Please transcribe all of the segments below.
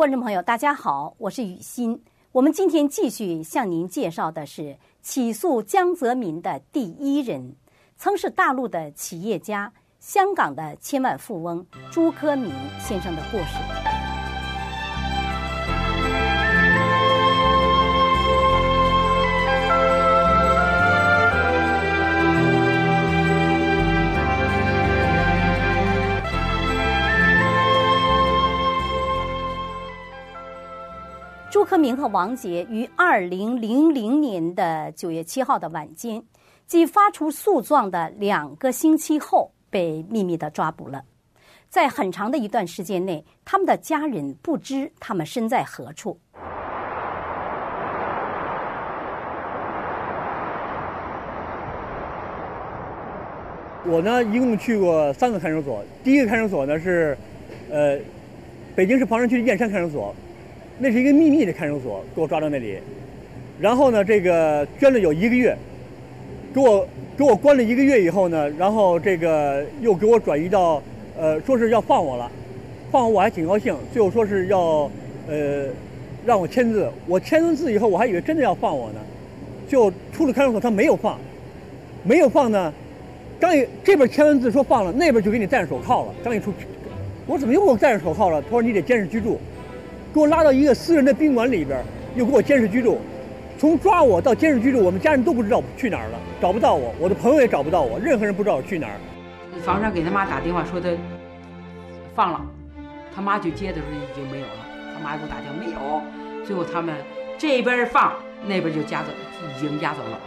观众朋友，大家好，我是雨欣。我们今天继续向您介绍的是起诉江泽民的第一人，曾是大陆的企业家、香港的千万富翁朱科明先生的故事。朱克明和王杰于二零零零年的九月七号的晚间，即发出诉状的两个星期后，被秘密的抓捕了。在很长的一段时间内，他们的家人不知他们身在何处。我呢，一共去过三个看守所。第一个看守所呢是，呃，北京市房山区燕山看守所。那是一个秘密的看守所，给我抓到那里，然后呢，这个捐了有一个月，给我给我关了一个月以后呢，然后这个又给我转移到，呃，说是要放我了，放我我还挺高兴，最后说是要，呃，让我签字，我签完字以后，我还以为真的要放我呢，就出了看守所，他没有放，没有放呢，刚一这边签完字说放了，那边就给你戴上手铐了，刚一出，我怎么又给我戴上手铐了？他说你得监视居住。给我拉到一个私人的宾馆里边，又给我监视居住。从抓我到监视居住，我们家人都不知道去哪儿了，找不到我，我的朋友也找不到我，任何人不知道我去哪儿。房山给他妈打电话说他放了，他妈去接的时候已经没有了。他妈给我打电话没有，最后他们这边放，那边就押走，已经押走了。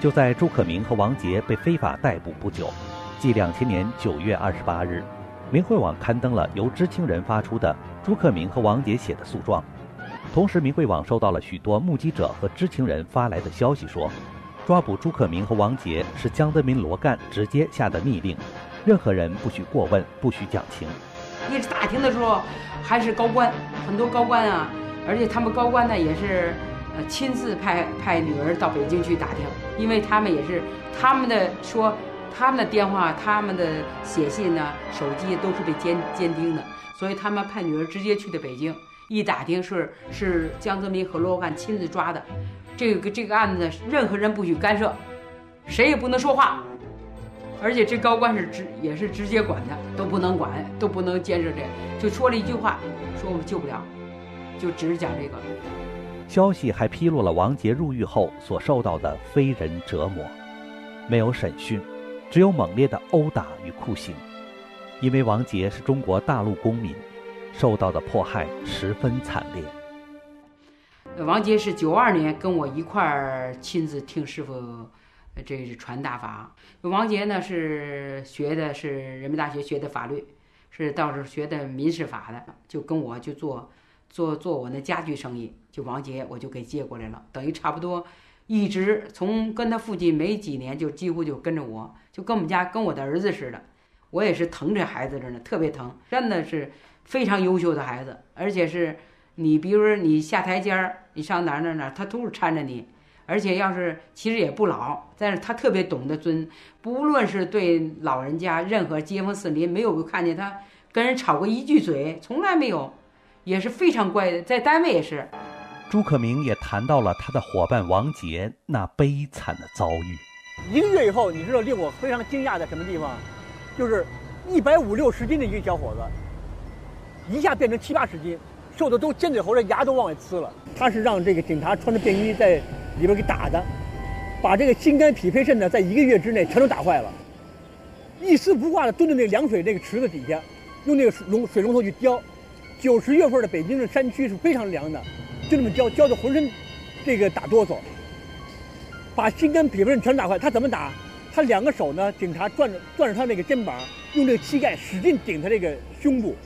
就在朱可明和王杰被非法逮捕不久，即两千年九月二十八日，明慧网刊登了由知情人发出的朱克明和王杰写的诉状。同时，明慧网收到了许多目击者和知情人发来的消息，说抓捕朱可明和王杰是江泽民罗干直接下的密令，任何人不许过问，不许讲情。一直打听的时候，还是高官，很多高官啊，而且他们高官呢也是。亲自派派女儿到北京去打听，因为他们也是他们的说，他们的电话、他们的写信呢，手机都是被监监听的，所以他们派女儿直接去的北京，一打听是是江泽民和罗干亲自抓的，这个这个案子任何人不许干涉，谁也不能说话，而且这高官是直也是直接管的，都不能管，都不能监视这，就说了一句话，说我们救不了，就只是讲这个。消息还披露了王杰入狱后所受到的非人折磨，没有审讯，只有猛烈的殴打与酷刑。因为王杰是中国大陆公民，受到的迫害十分惨烈。王杰是九二年跟我一块儿亲自听师傅，这是传大法。王杰呢是学的是人民大学学的法律，是到时候学的民事法的，就跟我就做。做做我那家具生意，就王杰我就给接过来了，等于差不多，一直从跟他父亲没几年，就几乎就跟着我，就跟我们家跟我的儿子似的。我也是疼这孩子着呢，特别疼，真的是非常优秀的孩子，而且是你比如说你下台阶儿，你上哪儿哪儿哪儿，他都是搀着你，而且要是其实也不老，但是他特别懂得尊，不论是对老人家，任何街坊四邻，没有看见他跟人吵过一句嘴，从来没有。也是非常乖的，在单位也是。朱可明也谈到了他的伙伴王杰那悲惨的遭遇。一个月以后，你知道令我非常惊讶在什么地方？就是一百五六十斤的一个小伙子，一下变成七八十斤，瘦的都尖嘴猴的，牙都往外呲了。他是让这个警察穿着便衣在里边给打的，把这个心肝脾肺肾呢，在一个月之内全都打坏了。一丝不挂的蹲在那个凉水那个池子底下，用那个龙水龙头去浇。九十月份的北京的山区是非常凉的，就这么浇浇的浑身，这个打哆嗦，把心肝脾肺肾全打坏。他怎么打？他两个手呢？警察攥着攥着他那个肩膀，用这个膝盖使劲顶他这个胸部。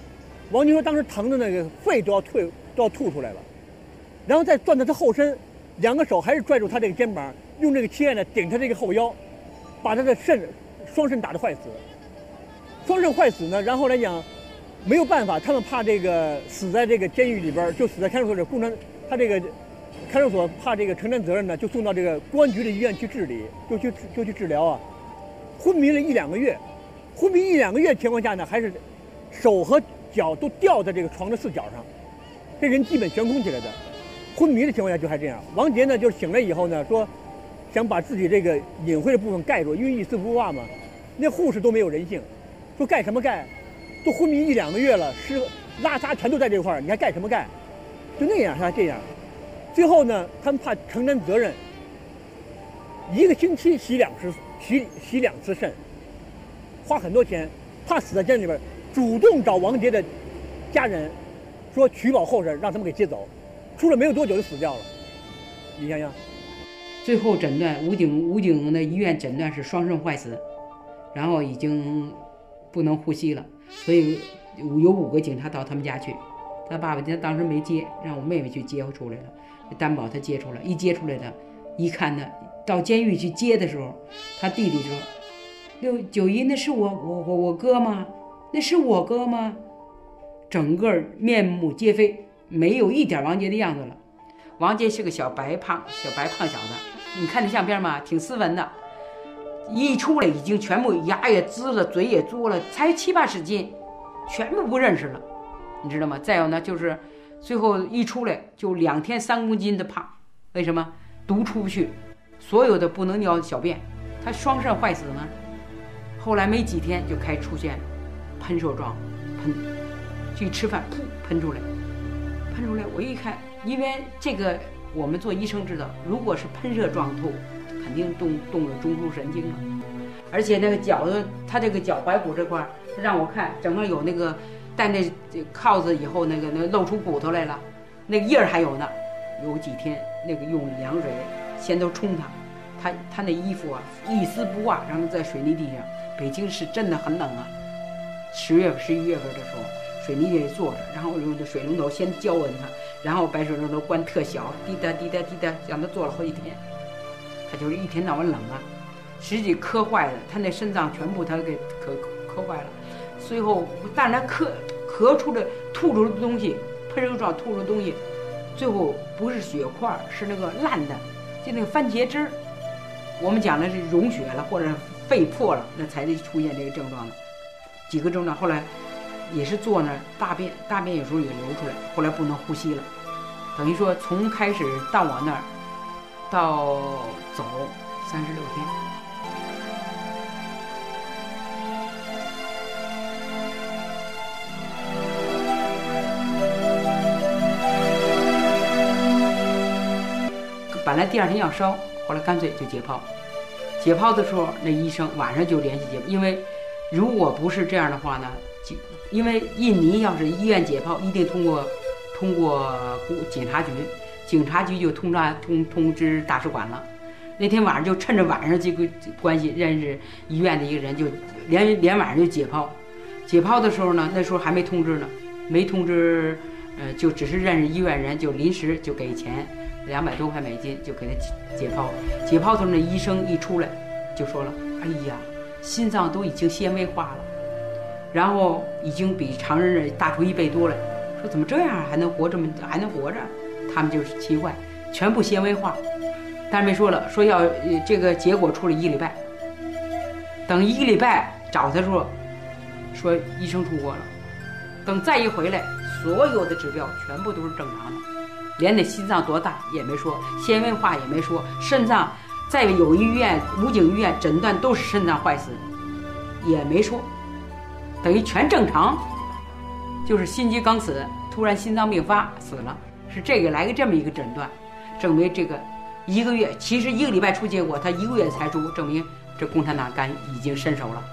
王军说当时疼的那个肺都要退都要吐出来了，然后再攥着他后身，两个手还是拽住他这个肩膀，用这个膝盖呢顶他这个后腰，把他的肾双肾打得坏死。双肾坏死呢，然后来讲。没有办法，他们怕这个死在这个监狱里边，就死在看守所里。共产他这个看守所怕这个承担责任呢，就送到这个公安局的医院去治理，就去就去治疗啊。昏迷了一两个月，昏迷一两个月情况下呢，还是手和脚都吊在这个床的四角上，这人基本悬空起来的。昏迷的情况下就还这样。王杰呢，就是醒来以后呢，说想把自己这个隐晦的部分盖住，因为一丝不挂嘛。那护士都没有人性，说盖什么盖？都昏迷一两个月了，是拉撒全都在这块儿，你还盖什么盖？就那样，还这样。最后呢，他们怕承担责任，一个星期洗两次，洗洗两次肾，花很多钱，怕死在监狱里边，主动找王杰的家人说取保候审，让他们给接走。出了没有多久就死掉了，你想想。最后诊断武警武警的医院诊断是双肾坏死，然后已经不能呼吸了，所以有五个警察到他们家去。他爸爸他当时没接，让我妹妹去接出来了，担保他接出来，一接出来的，一看呢，到监狱去接的时候，他弟弟说：“六九一那是我我我我哥吗？那是我哥吗？”整个面目皆非。没有一点王杰的样子了。王杰是个小白胖小白胖小子，你看那相片吗？挺斯文的。一出来已经全部牙也呲了，嘴也嘬了，才七八十斤，全部不认识了，你知道吗？再有呢，就是最后一出来就两天三公斤的胖，为什么？毒出不去，所有的不能尿小便，他双肾坏死呢。后来没几天就开出现喷射状喷，去吃饭噗喷出来。喷出来，我一看，因为这个我们做医生知道，如果是喷射状吐，肯定动动了中枢神经了。而且那个脚的，他这个脚踝骨这块，让我看，整个有那个戴那这铐子以后，那个那露出骨头来了，那个印儿还有呢。有几天那个用凉水先都冲他，他他那衣服啊一丝不挂，然后在水泥地上。北京是真的很冷啊，十月十一月份的时候。水泥地里坐着，然后用这水龙头先浇温他，然后把水龙头关特小，滴答滴答滴答，让他坐了好几天。他就是一天到晚冷啊，实际磕坏了，他那肾脏全部他给磕磕坏了。最后，但是他磕磕出的吐出的东西，喷射状吐出的东西，最后不是血块，是那个烂的，就那个番茄汁儿。我们讲的是溶血了或者肺破了，那才得出现这个症状的。几个症状，后来。也是坐那儿大便，大便有时候也流出来，后来不能呼吸了，等于说从开始到我那儿到走三十六天。本来第二天要烧，后来干脆就解剖。解剖的时候，那医生晚上就联系解，因为如果不是这样的话呢？因为印尼要是医院解剖，一定通过通过警察局，警察局就通知通通知大使馆了。那天晚上就趁着晚上这个关系认识医院的一个人，就连连晚上就解剖。解剖的时候呢，那时候还没通知呢，没通知，呃，就只是认识医院人，就临时就给钱两百多块美金，就给他解剖。解剖的时候，那医生一出来就说了：“哎呀，心脏都已经纤维化了。”然后已经比常人大出一倍多了，说怎么这样还能活这么还能活着？他们就是奇怪，全部纤维化。但是没说了，说要这个结果出了一礼拜，等一个礼拜找他说，说医生出国了，等再一回来，所有的指标全部都是正常的，连那心脏多大也没说，纤维化也没说，肾脏在有医院武警医院诊断都是肾脏坏死，也没说。等于全正常，就是心肌梗死，突然心脏病发死了，是这个来个这么一个诊断，证明这个一个月，其实一个礼拜出结果，他一个月才出，证明这共产党干已经伸手了。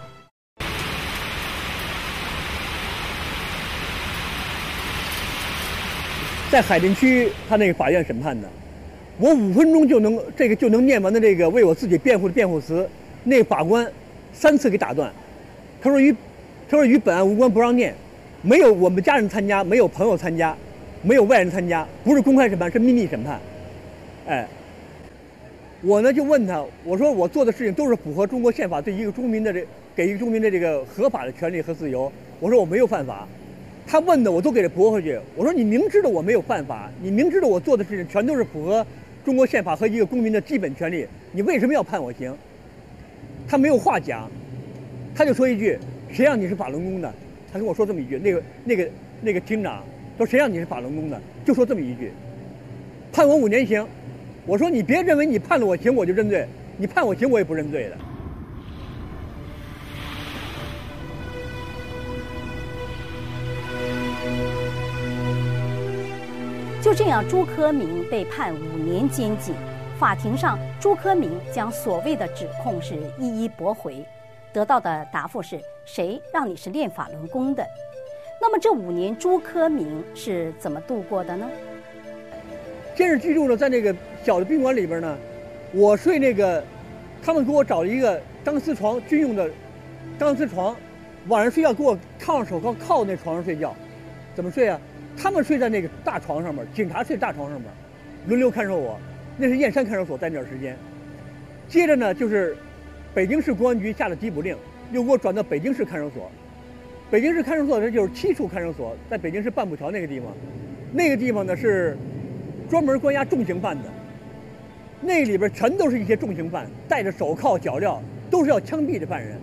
在海淀区，他那个法院审判的，我五分钟就能这个就能念完的这个为我自己辩护的辩护词，那法官三次给打断，他说与。他说与本案无关，不让念。没有我们家人参加，没有朋友参加，没有外人参加，不是公开审判，是秘密审判。哎，我呢就问他，我说我做的事情都是符合中国宪法对一个公民的这给一个公民的这个合法的权利和自由。我说我没有犯法。他问的我都给他驳回去。我说你明知道我没有犯法，你明知道我做的事情全都是符合中国宪法和一个公民的基本权利，你为什么要判我刑？他没有话讲，他就说一句：“谁让你是法轮功的？”他跟我说这么一句。那个那个那个厅长说：“谁让你是法轮功的？”就说这么一句，判我五年刑。我说你别认为你判了我刑我就认罪，你判我刑我也不认罪的。就这样，朱科明被判五年监禁。法庭上，朱科明将所谓的指控是一一驳回，得到的答复是：谁让你是练法轮功的？那么这五年，朱科明是怎么度过的呢？监视居住呢，在那个小的宾馆里边呢，我睡那个，他们给我找了一个钢丝床，军用的钢丝床，晚上睡觉给我套上手铐，靠那床上睡觉。怎么睡啊？他们睡在那个大床上面，警察睡大床上面，轮流看守我。那是燕山看守所在那段时间。接着呢，就是北京市公安局下了缉捕令，又给我转到北京市看守所。北京市看守所这就是七处看守所，在北京市半步桥那个地方。那个地方呢是专门关押重刑犯的，那里边全都是一些重刑犯，戴着手铐脚镣，都是要枪毙的犯人。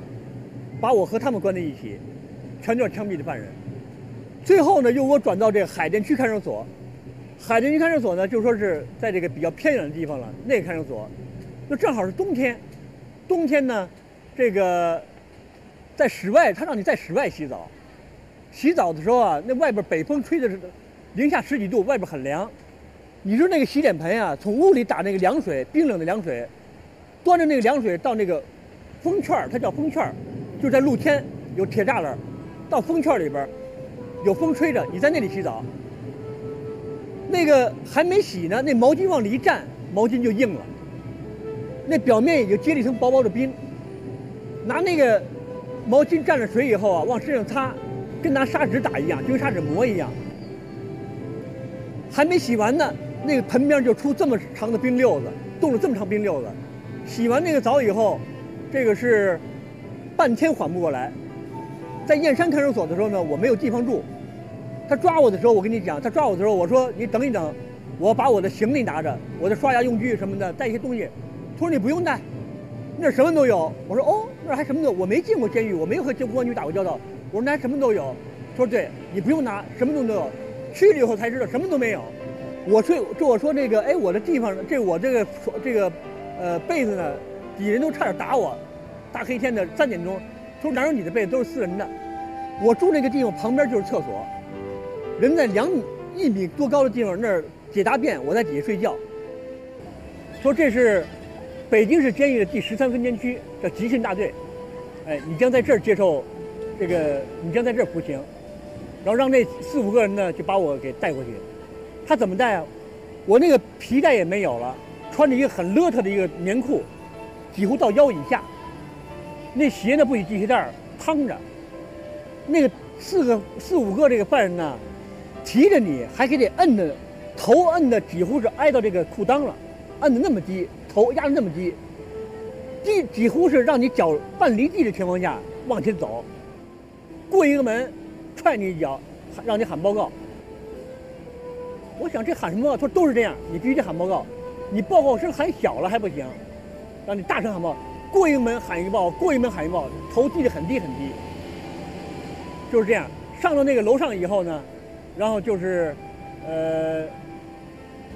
把我和他们关在一起，全都是枪毙的犯人。最后呢，又给我转到这个海淀区看守所。海淀区看守所呢，就说是在这个比较偏远的地方了。那个看守所，就正好是冬天。冬天呢，这个在室外，他让你在室外洗澡。洗澡的时候啊，那外边北风吹的是零下十几度，外边很凉。你说那个洗脸盆啊，从屋里打那个凉水，冰冷的凉水，端着那个凉水到那个风圈它叫风圈就在露天有铁栅栏，到风圈里边。有风吹着，你在那里洗澡，那个还没洗呢，那毛巾往里一站，毛巾就硬了。那表面已经结了一层薄薄的冰。拿那个毛巾蘸了水以后啊，往身上擦，跟拿砂纸打一样，就跟砂纸磨一样。还没洗完呢，那个盆边就出这么长的冰溜子，冻了这么长冰溜子。洗完那个澡以后，这个是半天缓不过来。在燕山看守所的时候呢，我没有地方住。他抓我的时候，我跟你讲，他抓我的时候，我说你等一等，我把我的行李拿着，我的刷牙用具什么的，带一些东西。他说你不用带，那什么都有。我说哦，那还什么都有？我没进过监狱，我没有和公安局打过交道。我说那什么都有。他说对，你不用拿，什么都有。去了以后才知道什么都没有。我睡，这我说那个，哎，我的地方，这我这个这个，呃，被子呢，底人都差点打我。大黑天的三点钟，说哪有你的被子，都是私人的。我住那个地方旁边就是厕所。人在两米一米多高的地方那儿解大便，我在底下睡觉。说这是北京市监狱的第十三分监区，叫集训大队。哎，你将在这儿接受这个，你将在这儿服刑。然后让那四五个人呢就把我给带过去。他怎么带啊？我那个皮带也没有了，穿着一个很邋遢的一个棉裤，几乎到腰以下。那鞋呢不许系鞋带儿，趟着。那个四个四五个这个犯人呢。提着你还给你摁的，头摁的几乎是挨到这个裤裆了，摁的那么低，头压的那么低，低几乎是让你脚半离地的情况下往前走，过一个门，踹你一脚，让你喊报告。我想这喊什么报告？他说都是这样，你必须得喊报告，你报告声喊小了还不行，让你大声喊报告，过一个门喊一个报，过一门喊一个报，头低得很低很低，就是这样。上到那个楼上以后呢？然后就是，呃，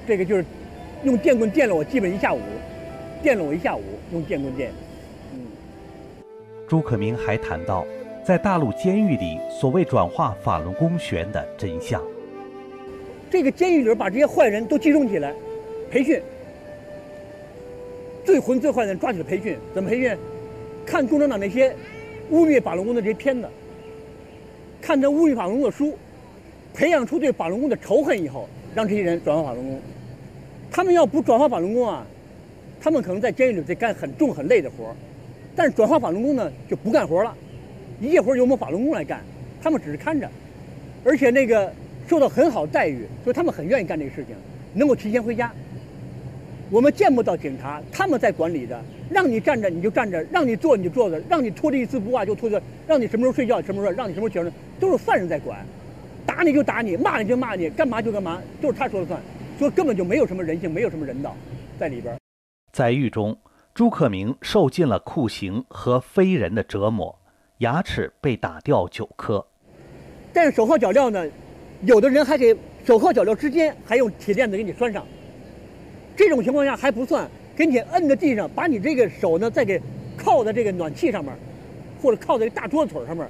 这个就是用电棍电了我基本一下午，电了我一下午，用电棍电。嗯。朱可明还谈到，在大陆监狱里所谓转化法轮功学的真相。这个监狱里边把这些坏人都集中起来，培训，最混最坏的人抓起来培训，怎么培训？看共产党那些污蔑法轮功的这些片子，看这污蔑法轮功的书。培养出对法轮功的仇恨以后，让这些人转化法轮功。他们要不转化法轮功啊，他们可能在监狱里得干很重很累的活儿。但是转化法轮功呢，就不干活了，一切活由我们法轮功来干，他们只是看着，而且那个受到很好待遇，所以他们很愿意干这个事情，能够提前回家。我们见不到警察，他们在管理着，让你站着你就站着，让你坐你就坐着，让你拖着一丝不挂就拖着，让你什么时候睡觉什么时候，让你什么时候起床，都是犯人在管。打你就打你，骂你就骂你，干嘛就干嘛，都是他说了算，说根本就没有什么人性，没有什么人道在里边。在狱中，朱克明受尽了酷刑和非人的折磨，牙齿被打掉九颗。但是手铐脚镣呢，有的人还给手铐脚镣之间还用铁链子给你拴上。这种情况下还不算，给你摁在地上，把你这个手呢再给靠在这个暖气上面，或者靠在大桌子腿上面，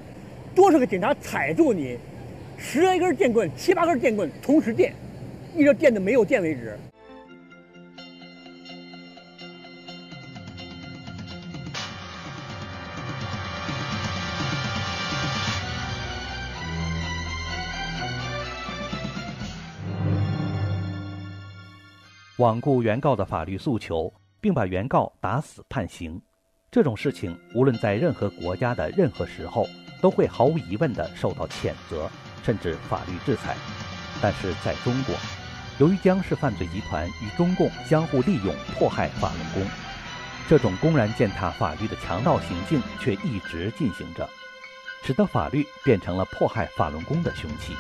多少个警察踩住你，十来根电棍、七八根电棍同时电，一直电的没有电为止。罔顾原告的法律诉求，并把原告打死判刑，这种事情无论在任何国家的任何时候，都会毫无疑问地受到谴责，甚至法律制裁。但是在中国，由于江氏犯罪集团与中共相互利用迫害法轮功，这种公然践踏法律的强盗行径却一直进行着，使得法律变成了迫害法轮功的凶器。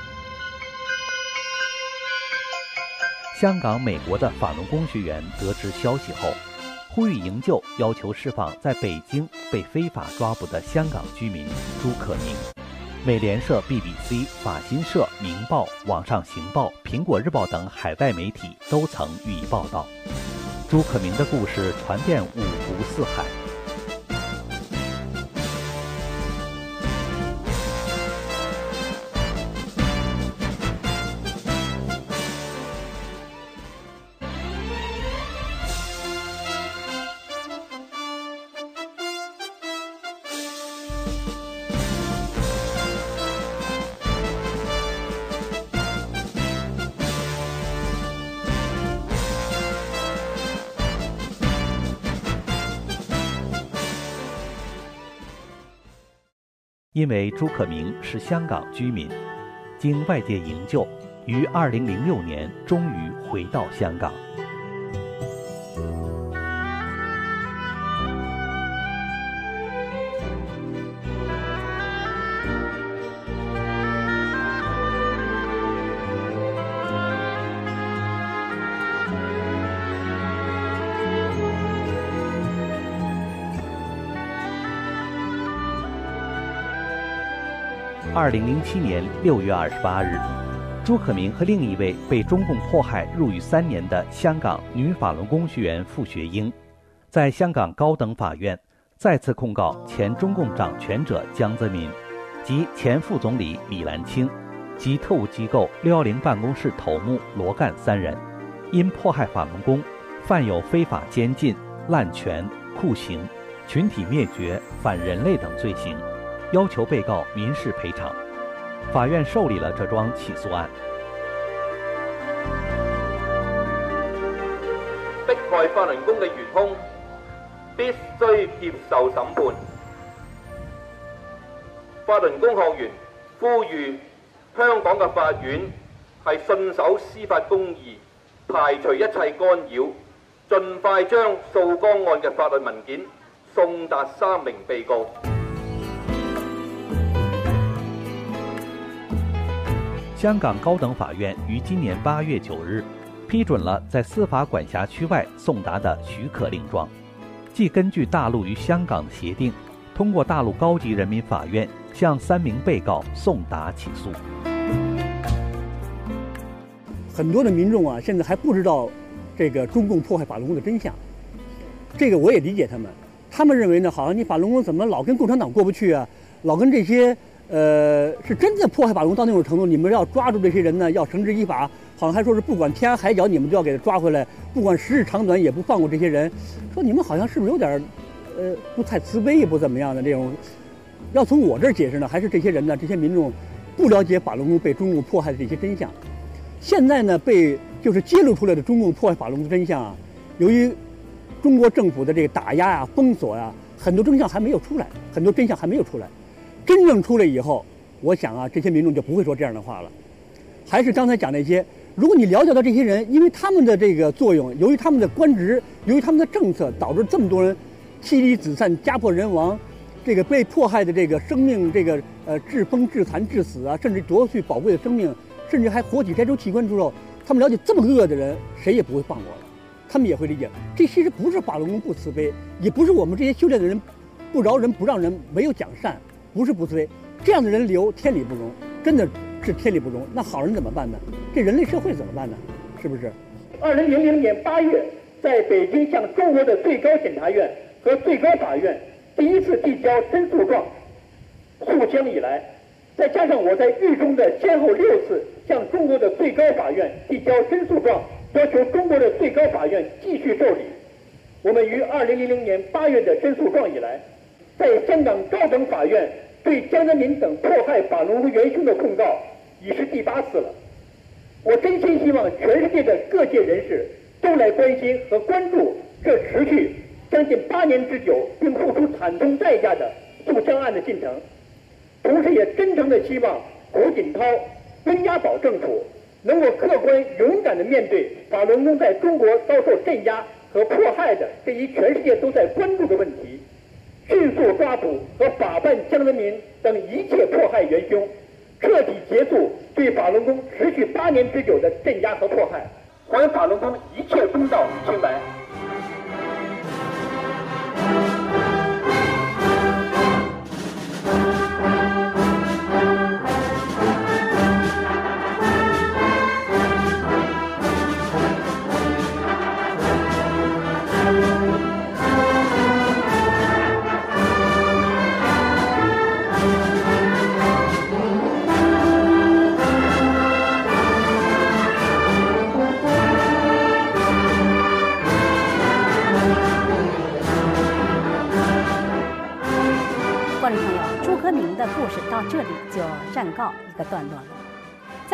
香港、美国的法轮功学员得知消息后，呼吁营救，要求释放在北京被非法抓捕的香港居民朱克明。美联社、BBC、法新社、明报、网上行报、苹果日报等海外媒体都曾予以报道。朱克明的故事传遍五湖四海。因为朱可明是香港居民，经外界营救，于二零零六年终于回到香港。二零零七年六月二十八日，朱可明和另一位被中共迫害入狱三年的香港女法轮功学员傅学英，在香港高等法院再次控告前中共掌权者江泽民及前副总理李兰清及特务机构六幺零办公室头目罗干三人，因迫害法轮功，犯有非法监禁、滥权、酷刑、群体灭绝、反人类等罪行。要求被告民事赔偿，法院受理了这桩起诉案。迫害法轮功嘅元凶必须接受审判。法轮功学员呼吁香港嘅法院系信守司法公义，排除一切干扰，尽快将诉光案嘅法律文件送达三名被告。香港高等法院于今年八月九日批准了在司法管辖区外送达的许可令状，即根据大陆与香港的协定，通过大陆高级人民法院向三名被告送达起诉。很多的民众啊，现在还不知道这个中共迫害法轮功的真相，这个我也理解他们。他们认为呢，好像你法轮功怎么老跟共产党过不去啊，老跟这些。呃，是真的迫害法轮功到那种程度，你们要抓住这些人呢，要绳之以法，好像还说是不管天涯海角，你们都要给他抓回来，不管时日长短，也不放过这些人。说你们好像是不是有点，呃，不太慈悲，也不怎么样的这种？要从我这儿解释呢，还是这些人呢？这些民众不了解法轮功被中共迫害的这些真相。现在呢，被就是揭露出来的中共迫害法轮功的真相啊，由于中国政府的这个打压啊、封锁啊，很多真相还没有出来，很多真相还没有出来。真正出来以后，我想啊，这些民众就不会说这样的话了。还是刚才讲那些，如果你了解到这些人，因为他们的这个作用，由于他们的官职，由于他们的政策，导致这么多人妻离子散、家破人亡，这个被迫害的这个生命，这个呃致疯、致残、致死啊，甚至夺去宝贵的生命，甚至还活体摘除器官之后，他们了解这么恶的人，谁也不会放过了。他们也会理解，这其实不是法轮功不慈悲，也不是我们这些修炼的人不饶人、不让人、没有讲善，不是不慈悲。这样的人留天理不容，真的是天理不容。那好人怎么办呢？这人类社会怎么办呢？是不是？二零零零年八月，在北京向中国的最高检察院和最高法院第一次递交申诉状，诉江以来，再加上我在狱中的先后六次向中国的最高法院递交申诉状。要求中国的最高法院继续受理。我们于二零零零年八月的申诉状以来，在香港高等法院对江泽民等迫害法轮功元凶的控告已是第八次了。我真心希望全世界的各界人士都来关心和关注这持续将近八年之久并付出惨痛代价的诉江案的进程，同时也真诚的希望胡锦涛、温家宝政府。能够客观勇敢地面对法轮功在中国遭受镇压和迫害的这一全世界都在关注的问题，迅速抓捕和法办江泽民等一切迫害元凶，彻底结束对法轮功持续八年之久的镇压和迫害，还法轮功一切公道与清白。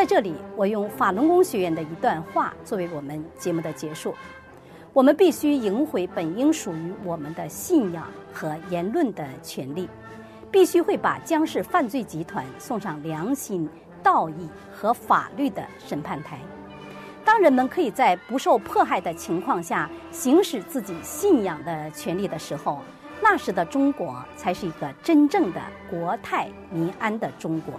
这里，我用法轮功学院的一段话作为我们节目的结束。我们必须赢回本应属于我们的信仰和言论的权利，必须会把江氏犯罪集团送上良心、道义和法律的审判台。当人们可以在不受迫害的情况下行使自己信仰的权利的时候，那时的中国才是一个真正的国泰民安的中国。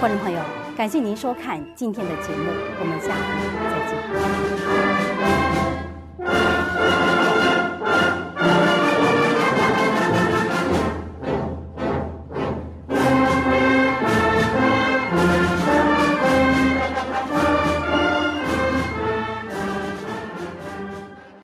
观众朋友，感谢您收看今天的节目，我们下回再见。